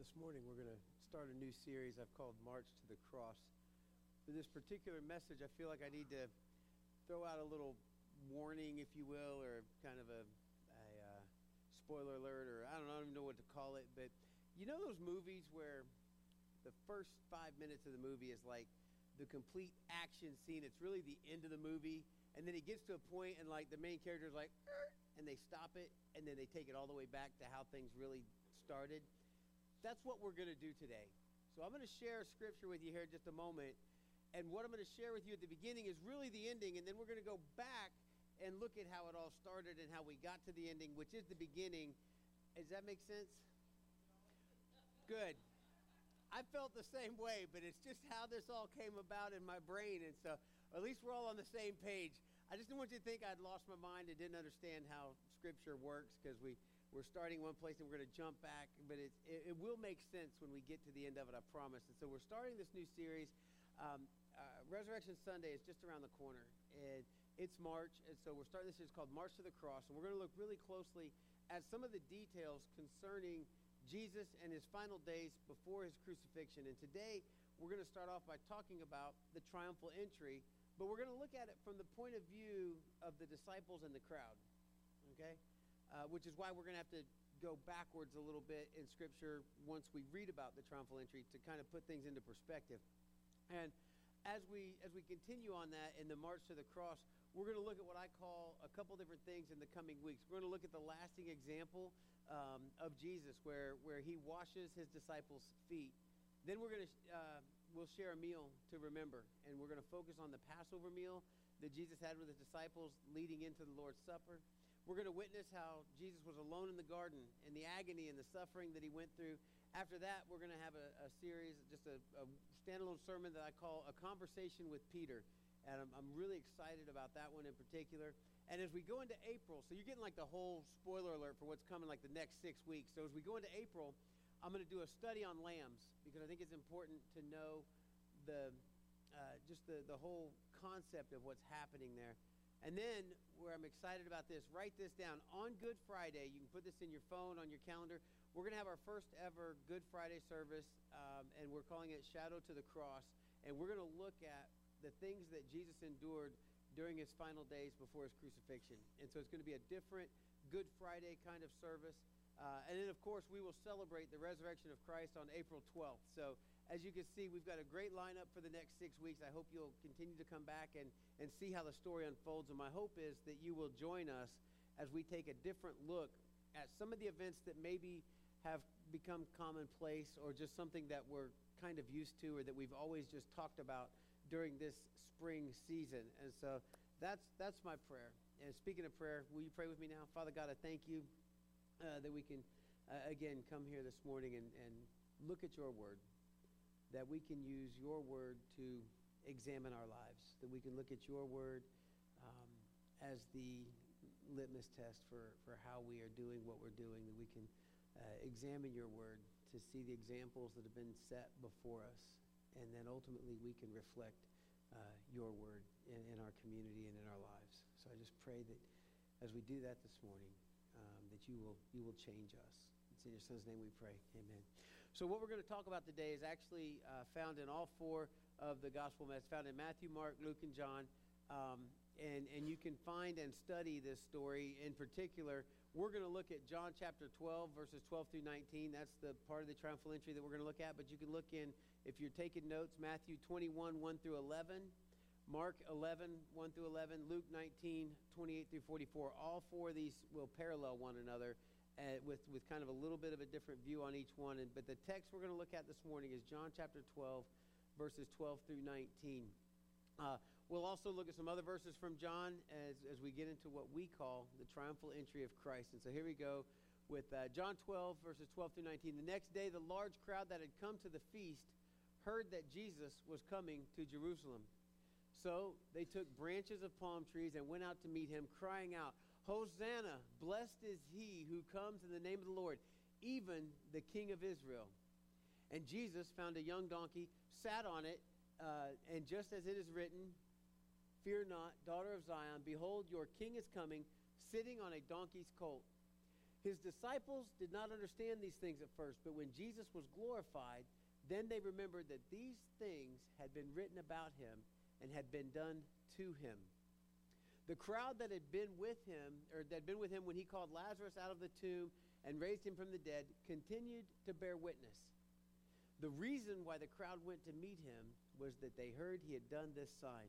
This morning we're going to start a new series I've called March to the Cross. For this particular message, I feel like I need to throw out a little warning, if you will, or kind of a, a uh, spoiler alert, or I don't, know, I don't even know what to call it. But you know those movies where the first five minutes of the movie is like the complete action scene. It's really the end of the movie, and then it gets to a point, and like the main character is like, and they stop it, and then they take it all the way back to how things really started that's what we're going to do today. So I'm going to share scripture with you here in just a moment. And what I'm going to share with you at the beginning is really the ending. And then we're going to go back and look at how it all started and how we got to the ending, which is the beginning. Does that make sense? Good. I felt the same way, but it's just how this all came about in my brain. And so at least we're all on the same page. I just didn't want you to think I'd lost my mind and didn't understand how scripture works because we we're starting one place and we're going to jump back, but it, it, will make sense when we get to the end of it, I promise. And so we're starting this new series. Um, uh, Resurrection Sunday is just around the corner, and it's March, and so we're starting this series called March to the Cross, and we're going to look really closely at some of the details concerning Jesus and his final days before his crucifixion. And today we're going to start off by talking about the triumphal entry, but we're going to look at it from the point of view of the disciples and the crowd. Okay? Uh, which is why we're going to have to go backwards a little bit in Scripture once we read about the triumphal entry to kind of put things into perspective. And as we as we continue on that in the march to the cross, we're going to look at what I call a couple different things in the coming weeks. We're going to look at the lasting example um, of Jesus, where where he washes his disciples' feet. Then we're going to uh, we'll share a meal to remember, and we're going to focus on the Passover meal that Jesus had with his disciples leading into the Lord's Supper. We're going to witness how Jesus was alone in the garden and the agony and the suffering that he went through. After that, we're going to have a, a series, just a, a, standalone sermon that I call A Conversation with Peter. And I'm, I'm really excited about that one in particular. And as we go into April, so you're getting like the whole spoiler alert for what's coming like the next six weeks. So as we go into April, I'm going to do a study on lambs because I think it's important to know the uh, just the, the whole concept of what's happening there. And then, where I'm excited about this, write this down. On Good Friday, you can put this in your phone, on your calendar. We're going to have our first ever Good Friday service, um, and we're calling it Shadow to the Cross. And we're going to look at the things that Jesus endured during his final days before his crucifixion. And so it's going to be a different Good Friday kind of service. Uh, and then, of course, we will celebrate the resurrection of Christ on April 12th. So as you can see, we've got a great lineup for the next six weeks. I hope you'll continue to come back and, and see how the story unfolds. And my hope is that you will join us as we take a different look at some of the events that maybe have become commonplace or just something that we're kind of used to or that we've always just talked about during this spring season. And so that's, that's my prayer. And speaking of prayer, will you pray with me now? Father God, I thank you uh, that we can, uh, again, come here this morning and, and look at your word that we can use your word to examine our lives, that we can look at your word um, as the litmus test for, for how we are doing what we're doing, that we can uh, examine your word to see the examples that have been set before us, and then ultimately we can reflect uh, your word in, in, our community and in our lives. So I just pray that as we do that this morning, um, that you will, you will change us. It's in your son's name we pray. Amen. So, what we're going to talk about today is actually uh, found in all four of the gospel messages, found in Matthew, Mark, Luke, and John. Um, and, and you can find and study this story. In particular, we're going to look at John chapter 12, verses 12 through 19. That's the part of the triumphal entry that we're going to look at. But you can look in, if you're taking notes, Matthew 21, 1 through 11. Mark 11, 1 through 11, Luke 19, 28 through 44. All four of these will parallel one another uh, with, with kind of a little bit of a different view on each one. And, but the text we're going to look at this morning is John chapter 12, verses 12 through 19. Uh, we'll also look at some other verses from John as, as we get into what we call the triumphal entry of Christ. And so here we go with uh, John 12, verses 12 through 19. The next day, the large crowd that had come to the feast heard that Jesus was coming to Jerusalem. So they took branches of palm trees and went out to meet him, crying out, Hosanna, blessed is he who comes in the name of the Lord, even the King of Israel. And Jesus found a young donkey, sat on it, uh, and just as it is written, Fear not, daughter of Zion, behold, your king is coming, sitting on a donkey's colt. His disciples did not understand these things at first, but when Jesus was glorified, then they remembered that these things had been written about him and had been done to him. The crowd that had been with him, or that had been with him when he called Lazarus out of the tomb and raised him from the dead, continued to bear witness. The reason why the crowd went to meet him was that they heard he had done this sign.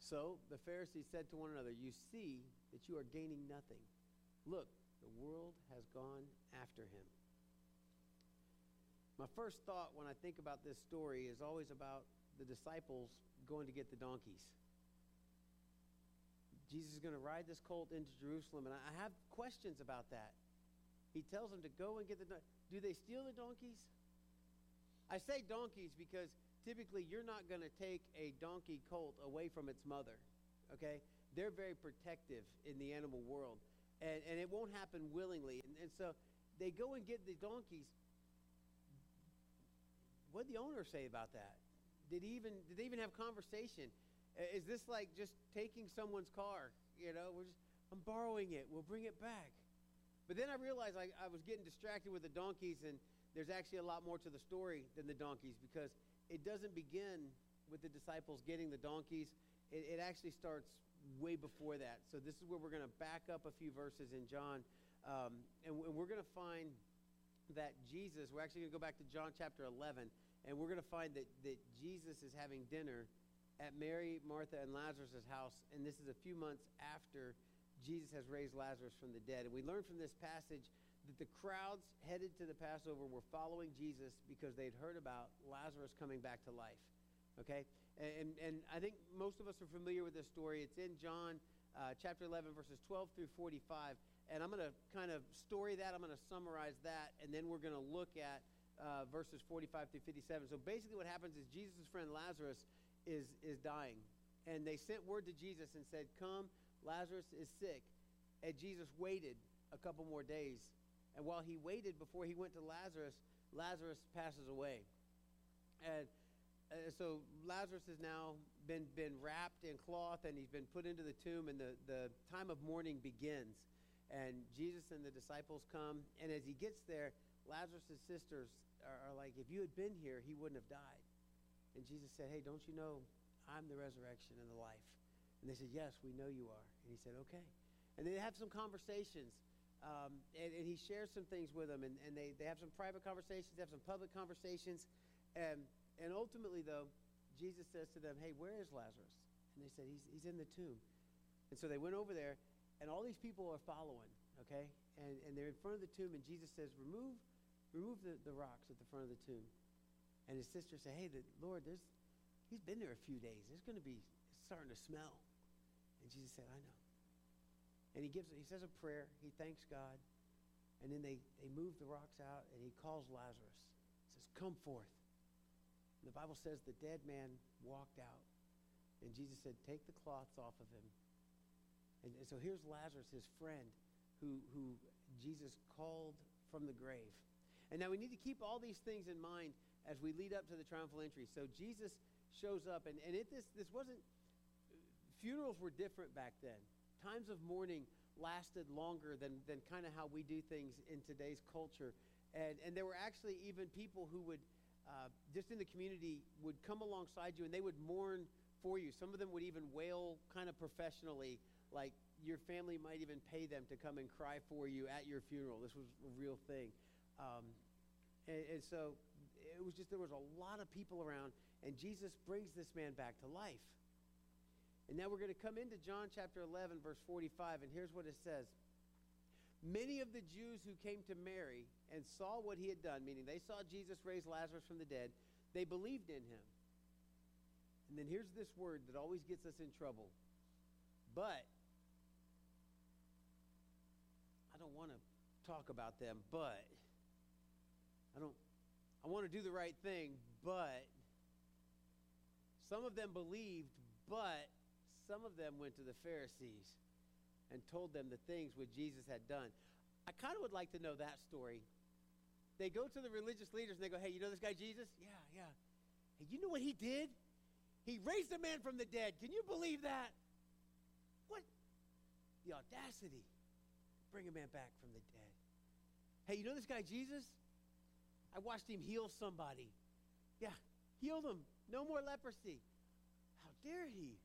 So the Pharisees said to one another, You see that you are gaining nothing. Look, the world has gone after him. My first thought when I think about this story is always about the disciples going to get the donkeys. Jesus is going to ride this colt into Jerusalem, and I have questions about that. He tells them to go and get the Do they steal the donkeys? I say donkeys because typically you're not going to take a donkey colt away from its mother, okay? They're very protective in the animal world and, and it won't happen willingly. And, and so they go and get the donkeys. What did the owner say about that? Did he even did they even have conversation? Is this like just taking someone's car? You know, we're just I'm borrowing it. We'll bring it back. But then I realized I, I was getting distracted with the donkeys, and there's actually a lot more to the story than the donkeys because it doesn't begin with the disciples getting the donkeys. It, it actually starts way before that. So this is where we're going to back up a few verses in John, um, and, and we're going to find that Jesus, we're actually going to go back to John chapter 11, and we're going to find that, that Jesus is having dinner at Mary, Martha, and Lazarus' house, and this is a few months after Jesus has raised Lazarus from the dead. And we learn from this passage that the crowds headed to the Passover were following Jesus because they'd heard about Lazarus coming back to life. Okay? And, and I think most of us are familiar with this story. It's in John uh, chapter 11, verses 12 through 45. And I'm going to kind of story that. I'm going to summarize that. And then we're going to look at uh, verses 45 through 57. So basically, what happens is Jesus' friend Lazarus is, is dying. And they sent word to Jesus and said, Come, Lazarus is sick. And Jesus waited a couple more days. And while he waited before he went to Lazarus, Lazarus passes away. And uh, so Lazarus has now been, been wrapped in cloth and he's been put into the tomb, and the, the time of mourning begins. And Jesus and the disciples come, and as he gets there, Lazarus' sisters are, are like, If you had been here, he wouldn't have died. And Jesus said, Hey, don't you know I'm the resurrection and the life? And they said, Yes, we know you are. And he said, Okay. And they have some conversations. Um, and, and, he shares some things with them. And, and they, they have some private conversations, they have some public conversations. And and ultimately, though, Jesus says to them, Hey, where is Lazarus? And they said, He's, he's in the tomb. And so they went over there, and all these people are following, okay? And, and they're in front of the tomb, and Jesus says, Remove, remove the, the rocks at the front of the tomb. And his sister said, Hey, the, Lord, there's, he's been there a few days. Going to be starting to smell. And Jesus said, I know. And he gives, he says a prayer. He thanks God. And then they, they move the rocks out, and he calls Lazarus. He says, Come forth. The Bible says the dead man walked out. And Jesus said, Take the cloths off of him. And, and so here's Lazarus, his friend, who, who Jesus called from the grave. And now we need to keep all these things in mind as we lead up to the triumphal entry. So Jesus shows up, and, and it, this, this wasn't, funerals were different back then. Times of mourning lasted longer than, than kind of how we do things in today's culture. And, and there were actually even people who would uh, just in the community would come alongside you and they would mourn for you. Some of them would even wail kind of professionally, like your family might even pay them to come and cry for you at your funeral. This was a real thing. Um, and, and so it was just, there was a lot of people around, and Jesus brings this man back to life. And now we're going to come into John chapter 11, verse 45, and here's what it says. Many of the Jews who came to Mary and saw what he had done, meaning they saw Jesus raise Lazarus from the dead, they believed in him. And then here's this word that always gets us in trouble. But, I don't want to talk about them, but, I don't, I want to do the right thing, but, some of them believed, but some of them went to the Pharisees and told them the things which Jesus had done. I kind of would like to know that story. They go to the religious leaders and they go, Hey, you know this guy Jesus? Yeah, yeah. Hey, you know what he did? He raised a man from the dead. Can you believe that? What? The audacity. Bring a man back from the dead. Hey, you know this guy Jesus? I watched him heal somebody. Yeah, heal them. No more leprosy. How dare he?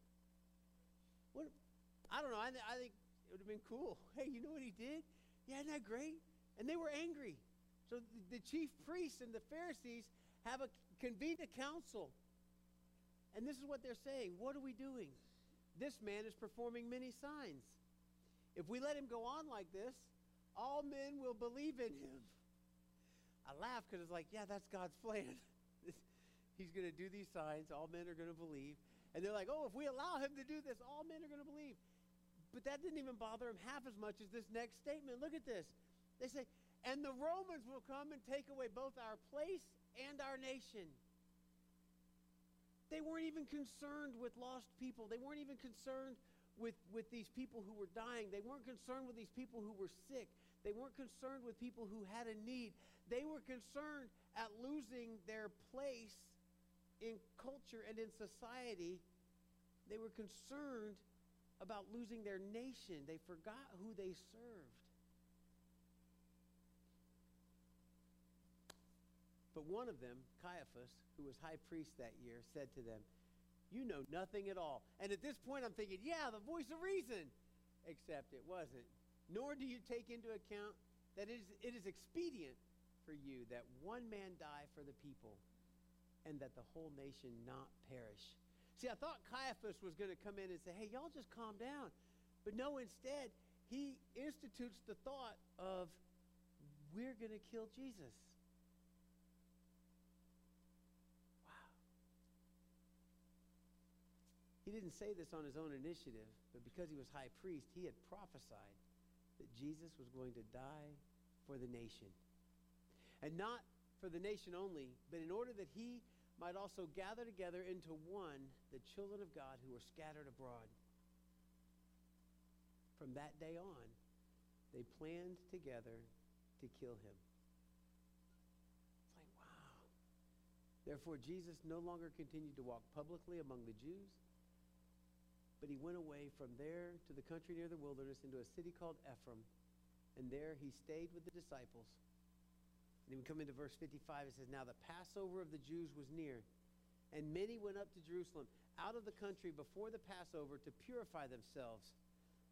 What? I don't know. I, th- I think it would have been cool. Hey, you know what he did? Yeah, isn't that great? And they were angry. So the, the chief priests and the Pharisees have a convened a council. And this is what they're saying. What are we doing? This man is performing many signs. If we let him go on like this, all men will believe in him. I laugh because it's like, yeah, that's God's plan. He's going to do these signs. All men are going to believe. And they're like, oh, if we allow him to do this, all men are going to believe. But that didn't even bother him half as much as this next statement. Look at this. They say, and the Romans will come and take away both our place and our nation. They weren't even concerned with lost people. They weren't even concerned with, with these people who were dying. They weren't concerned with these people who were sick. They weren't concerned with people who had a need. They were concerned at losing their place in culture and in society. They were concerned about losing their nation. They forgot who they served. But one of them, Caiaphas, who was high priest that year, said to them, You know nothing at all. And at this point, I'm thinking, Yeah, the voice of reason. Except it wasn't. Nor do you take into account that it is, it is expedient for you that one man die for the people and that the whole nation not perish. See, I thought Caiaphas was going to come in and say, Hey, y'all just calm down. But no, instead, he institutes the thought of, We're going to kill Jesus. Didn't say this on his own initiative, but because he was high priest, he had prophesied that Jesus was going to die for the nation. And not for the nation only, but in order that he might also gather together into one the children of God who were scattered abroad. From that day on, they planned together to kill him. It's like, wow. Therefore, Jesus no longer continued to walk publicly among the Jews but he went away from there to the country near the wilderness into a city called Ephraim. And there he stayed with the disciples. And then we come into verse 55. It says, Now the Passover of the Jews was near, and many went up to Jerusalem out of the country before the Passover to purify themselves.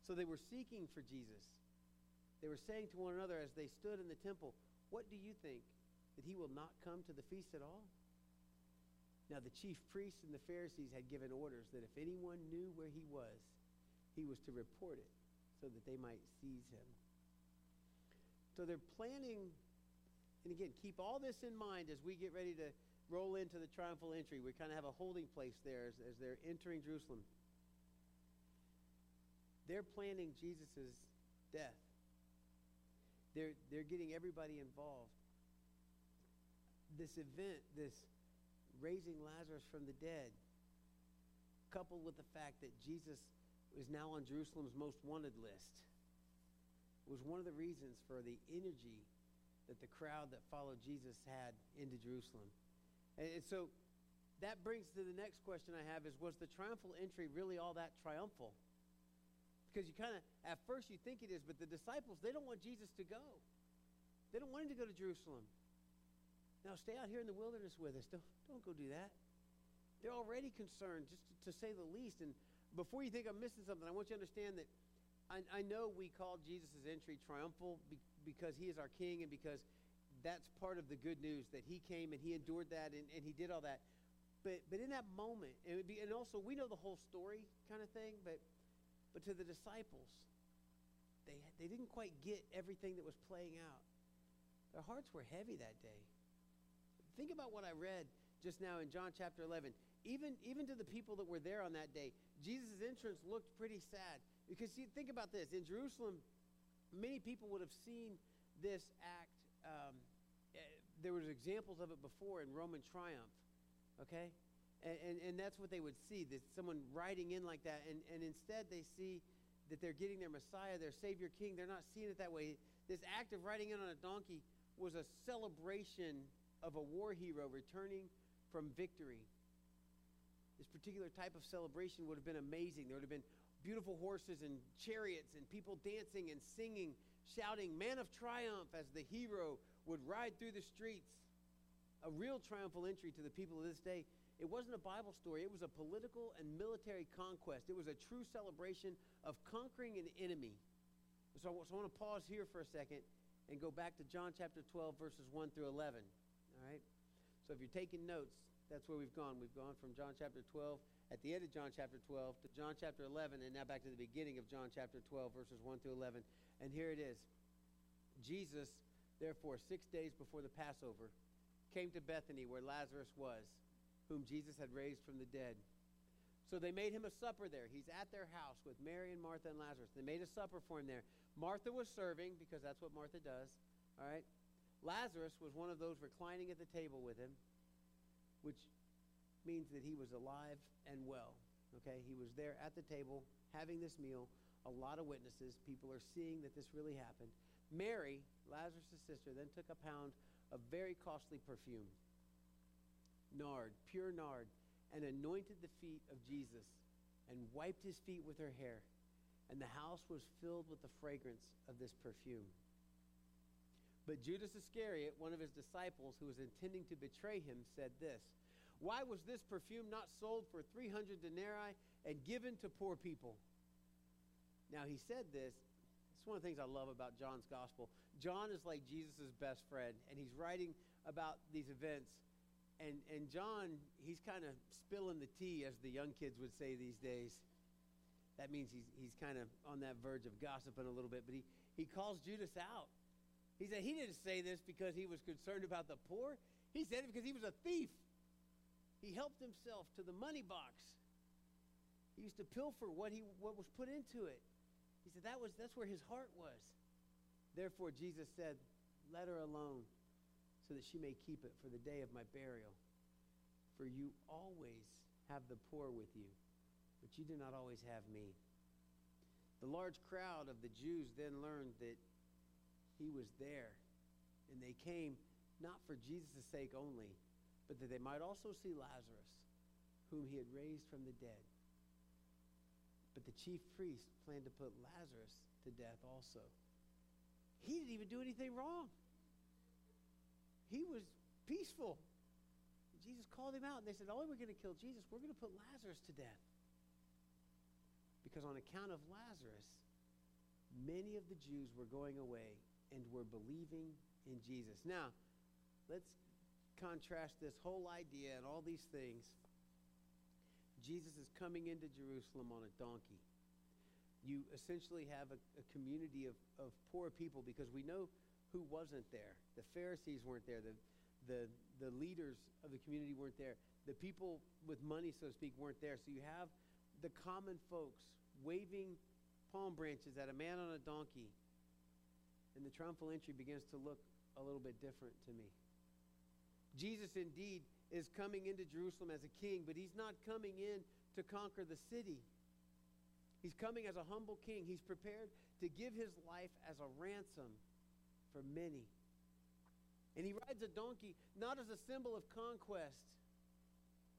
So they were seeking for Jesus. They were saying to one another as they stood in the temple, What do you think? That he will not come to the feast at all? Now, the chief priests and the Pharisees had given orders that if anyone knew where he was, he was to report it so that they might seize him. So they're planning, and again, keep all this in mind as we get ready to roll into the triumphal entry. We kind of have a holding place there as, as they're entering Jerusalem. They're planning Jesus' death. They're, they're getting everybody involved. This event, this raising Lazarus from the dead, coupled with the fact that Jesus is now on Jerusalem's most wanted list, was one of the reasons for the energy that the crowd that followed Jesus had into Jerusalem. And, and so that brings to the next question I have is was the triumphal entry really all that triumphal? Because you kind of, at first you think it is, but the disciples, they don't want Jesus to go. They don't want him to go to Jerusalem. Now, stay out here in the wilderness with us. Don't, don't go do that. They're already concerned, just to, to say the least. And before you think I'm missing something, I want you to understand that I, I know we call Jesus' entry triumphal be, because he is our king and because that's part of the good news that he came and he endured that and, and he did all that. But, but in that moment, and, be, and also we know the whole story kind of thing, but, but to the disciples, they, they didn't quite get everything that was playing out. Their hearts were heavy that day. Think about what I read just now in John chapter 11. Even, even to the people that were there on that day, Jesus' entrance looked pretty sad. Because see, think about this. In Jerusalem, many people would have seen this act. Um, eh, there was examples of it before in Roman triumph, okay? And, and, and that's what they would see, that someone riding in like that. And, and instead they see that they're getting their Messiah, their Savior King. They're not seeing it that way. This act of riding in on a donkey was a celebration of a war hero returning from victory. This particular type of celebration would have been amazing. There would have been beautiful horses and chariots and people dancing and singing shouting, Man of triumph, as the hero would ride through the streets. A real triumphal entry to the people of this day. It wasn't a Bible story, it was a political and military conquest. It was a true celebration of conquering an enemy. So, I want to pause here for a second and go back to John chapter 12, verses 1 through 11. All right? So if you're taking notes, that's where we've gone. We've gone from John chapter 12, at the end of John chapter 12, to John chapter 11, and now back to the beginning of John chapter 12, verses 1 through 11. And here it is Jesus, therefore, six days before the Passover, came to Bethany where Lazarus was, whom Jesus had raised from the dead. So they made him a supper there. He's at their house with Mary and Martha and Lazarus. They made a supper for him there. Martha was serving because that's what Martha does. All right? Lazarus was one of those reclining at the table with him, which means that he was alive and well. Okay? He was there at the table having this meal. A lot of witnesses. People are seeing that this really happened. Mary, Lazarus' sister, then took a pound of very costly perfume, nard, pure nard, and anointed the feet of Jesus and wiped his feet with her hair and the house was filled with the fragrance of this perfume. But Judas Iscariot, one of his disciples who was intending to betray him, said this Why was this perfume not sold for 300 denarii and given to poor people? Now, he said this. It's one of the things I love about John's gospel. John is like Jesus' best friend, and he's writing about these events. And, and John, he's kind of spilling the tea, as the young kids would say these days that means he's, he's kind of on that verge of gossiping a little bit, but he, he calls Judas out. He said he didn't say this because he was concerned about the poor. He said it because he was a thief. He helped himself to the money box. He used to pilfer what, he, what was put into it. He said that was, that's where his heart was. Therefore, Jesus said, Let her alone so that she may keep it for the day of my burial. For you always have the poor with you but you do not always have me. The large crowd of the Jews then learned that he was there, and they came not for Jesus' sake only, but that they might also see Lazarus, whom he had raised from the dead. But the chief priest planned to put Lazarus to death also. He didn't even do anything wrong. He was peaceful. Jesus called him out, and they said, Oh, we're going to kill Jesus. We're going to put Lazarus to death. Because on account of Lazarus, many of the Jews were going away and were believing in Jesus. Now, let's contrast this whole idea and all these things. Jesus is coming into Jerusalem on a donkey. You essentially have a, a community of, of poor people because we know who wasn't there. The Pharisees weren't there. The, the, the leaders of the community weren't there. The people with money, so to speak, weren't there. So you have the common folks waving palm branches at a man on a donkey. And the triumphal entry begins to look a little bit different to me. Jesus indeed is coming into Jerusalem as a king, but he's not coming in to conquer the city. He's coming as a humble king. He's prepared to give his life as a ransom for many. And he rides a donkey not as a symbol of conquest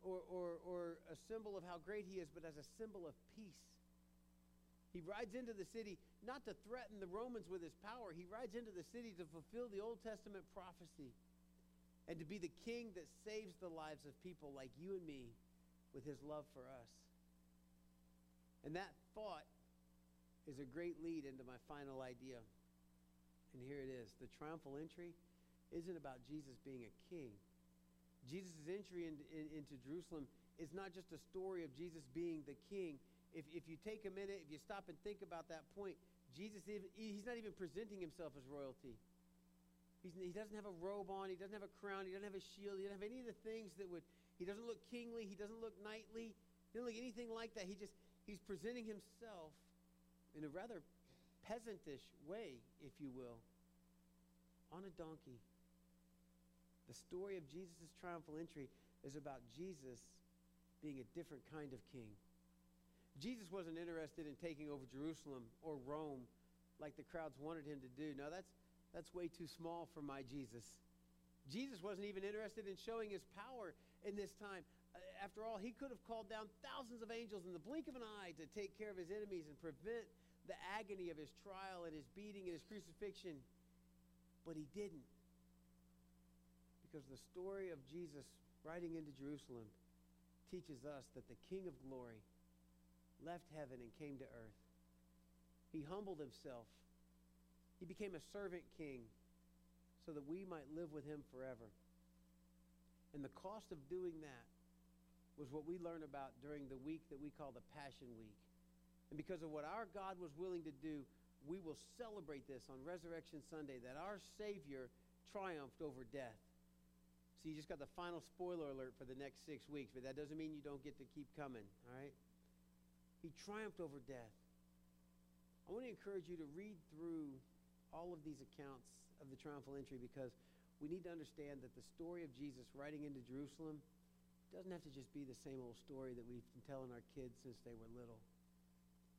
or, or, or a symbol of how great he is, but as a symbol of peace. He rides into the city not to threaten the Romans with his power. He rides into the city to fulfill the Old Testament prophecy and to be the king that saves the lives of people like you and me with his love for us. And that thought is a great lead into my final idea. And here it is the triumphal entry isn't about Jesus being a king. Jesus' entry in, in, into Jerusalem is not just a story of Jesus being the king, if, if you take a minute, if you stop and think about that point, Jesus, he's not even presenting himself as royalty. He's, he doesn't have a robe on. He doesn't have a crown. He doesn't have a shield. He doesn't have any of the things that would, he doesn't look kingly. He doesn't look knightly. He doesn't look anything like that. He just, he's presenting himself in a rather peasantish way, if you will, on a donkey. The story of Jesus' triumphal entry is about Jesus being a different kind of king. Jesus wasn't interested in taking over Jerusalem or Rome like the crowds wanted him to do. No, that's, that's way too small for my Jesus. Jesus wasn't even interested in showing his power in this time. Uh, after all, he could have called down thousands of angels in the blink of an eye to take care of his enemies and prevent the agony of his trial and his beating and his crucifixion, but he didn't. Because the story of Jesus riding into Jerusalem teaches us that the King of glory left heaven and came to earth. He humbled himself. He became a servant king so that we might live with him forever. And the cost of doing that was what we learn about during the week that we call the Passion Week. And because of what our God was willing to do, we will celebrate this on Resurrection Sunday that our Savior triumphed over death. So you just got the final spoiler alert for the next six weeks, but that doesn't mean you don't get to keep coming, all right? He triumphed over death. I want to encourage you to read through all of these accounts of the triumphal entry because we need to understand that the story of Jesus riding into Jerusalem doesn't have to just be the same old story that we've been telling our kids since they were little.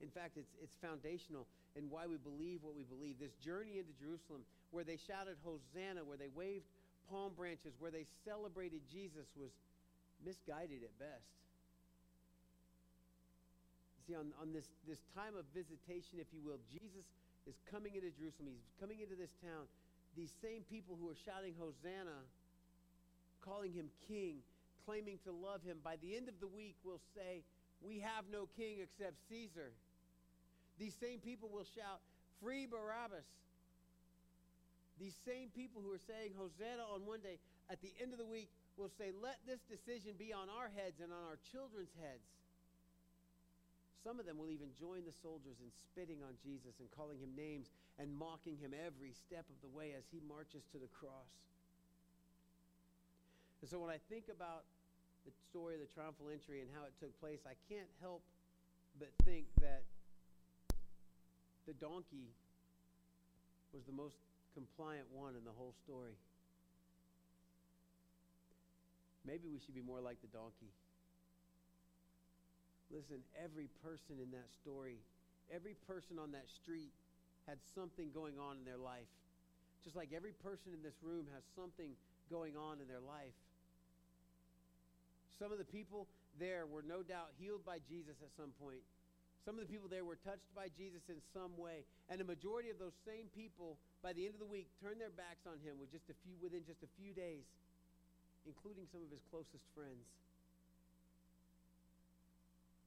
In fact, it's, it's foundational in why we believe what we believe. This journey into Jerusalem, where they shouted Hosanna, where they waved palm branches, where they celebrated Jesus, was misguided at best. See, on, on this, this time of visitation, if you will, Jesus is coming into Jerusalem. He's coming into this town. These same people who are shouting Hosanna, calling him king, claiming to love him, by the end of the week will say, We have no king except Caesar. These same people will shout, Free Barabbas. These same people who are saying Hosanna on one day, at the end of the week, will say, Let this decision be on our heads and on our children's heads. Some of them will even join the soldiers in spitting on Jesus and calling him names and mocking him every step of the way as he marches to the cross. And so when I think about the story of the triumphal entry and how it took place, I can't help but think that the donkey was the most compliant one in the whole story. Maybe we should be more like the donkey. Listen, every person in that story, every person on that street had something going on in their life. Just like every person in this room has something going on in their life. Some of the people there were no doubt healed by Jesus at some point. Some of the people there were touched by Jesus in some way. And the majority of those same people, by the end of the week, turned their backs on him with just a few, within just a few days, including some of his closest friends.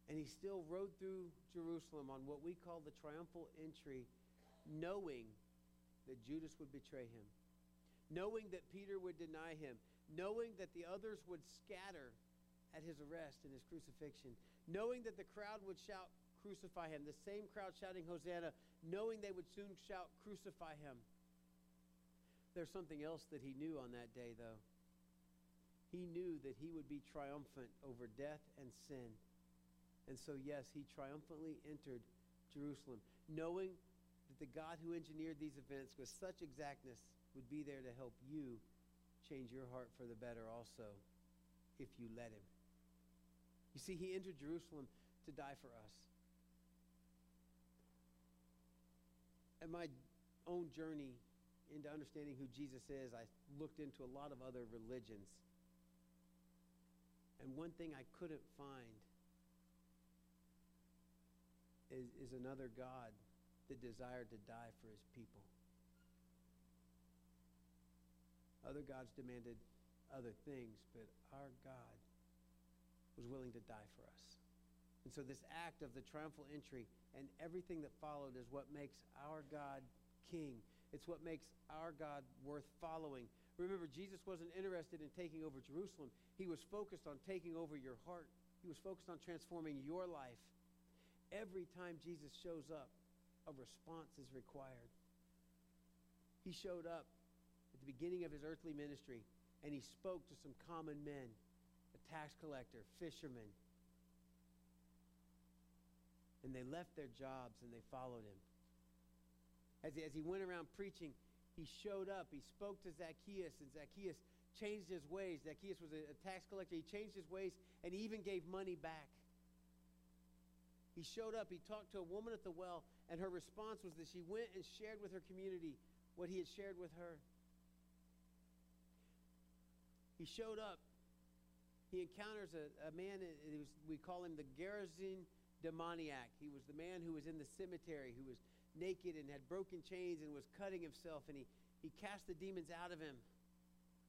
And he still rode through Jerusalem on what we call the triumphal entry, knowing that Judas would betray him, knowing that Peter would deny him, knowing that the others would scatter at his arrest and his crucifixion, knowing that the crowd would shout, Crucify him, the same crowd shouting Hosanna, knowing they would soon shout, Crucify him. There's something else that he knew on that day, though. He knew that he would be triumphant over death and sin. And so, yes, he triumphantly entered Jerusalem, knowing that the God who engineered these events with such exactness would be there to help you change your heart for the better also if you let him. You see, he entered Jerusalem to die for us. In my own journey into understanding who Jesus is, I looked into a lot of other religions. And one thing I couldn't find is, is another God that desired to die for his people. Other gods demanded other things, but our God was willing to die for us. And so, this act of the triumphal entry and everything that followed is what makes our God king. It's what makes our God worth following. Remember, Jesus wasn't interested in taking over Jerusalem, he was focused on taking over your heart, he was focused on transforming your life. Every time Jesus shows up, a response is required. He showed up at the beginning of his earthly ministry and he spoke to some common men a tax collector, fisherman. And they left their jobs and they followed him. As he, as he went around preaching, he showed up. He spoke to Zacchaeus, and Zacchaeus changed his ways. Zacchaeus was a, a tax collector. He changed his ways, and he even gave money back. He showed up. He talked to a woman at the well, and her response was that she went and shared with her community what he had shared with her. He showed up he encounters a, a man, was, we call him the Gerasene demoniac. He was the man who was in the cemetery, who was naked and had broken chains and was cutting himself, and he, he cast the demons out of him.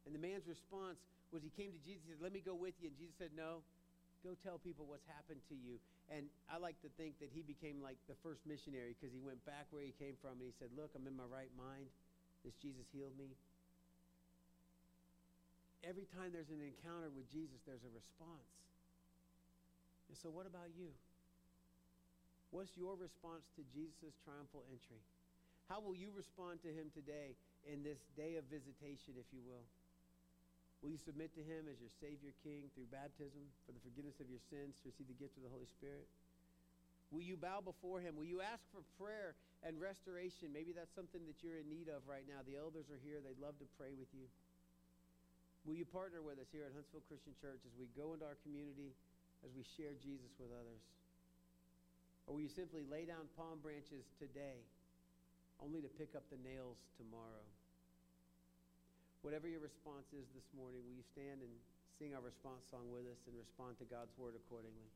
And the man's response was he came to Jesus and said, Let me go with you. And Jesus said, No, go tell people what's happened to you. And I like to think that he became like the first missionary because he went back where he came from and he said, Look, I'm in my right mind. This Jesus healed me. Every time there's an encounter with Jesus, there's a response. And so, what about you? What's your response to Jesus' triumphal entry? How will you respond to him today in this day of visitation, if you will? Will you submit to him as your Savior King through baptism for the forgiveness of your sins to receive the gift of the Holy Spirit? Will you bow before him? Will you ask for prayer and restoration? Maybe that's something that you're in need of right now. The elders are here, they'd love to pray with you. Will you partner with us here at Huntsville Christian Church as we go into our community, as we share Jesus with others? Or will you simply lay down palm branches today only to pick up the nails tomorrow? Whatever your response is this morning, will you stand and sing our response song with us and respond to God's word accordingly?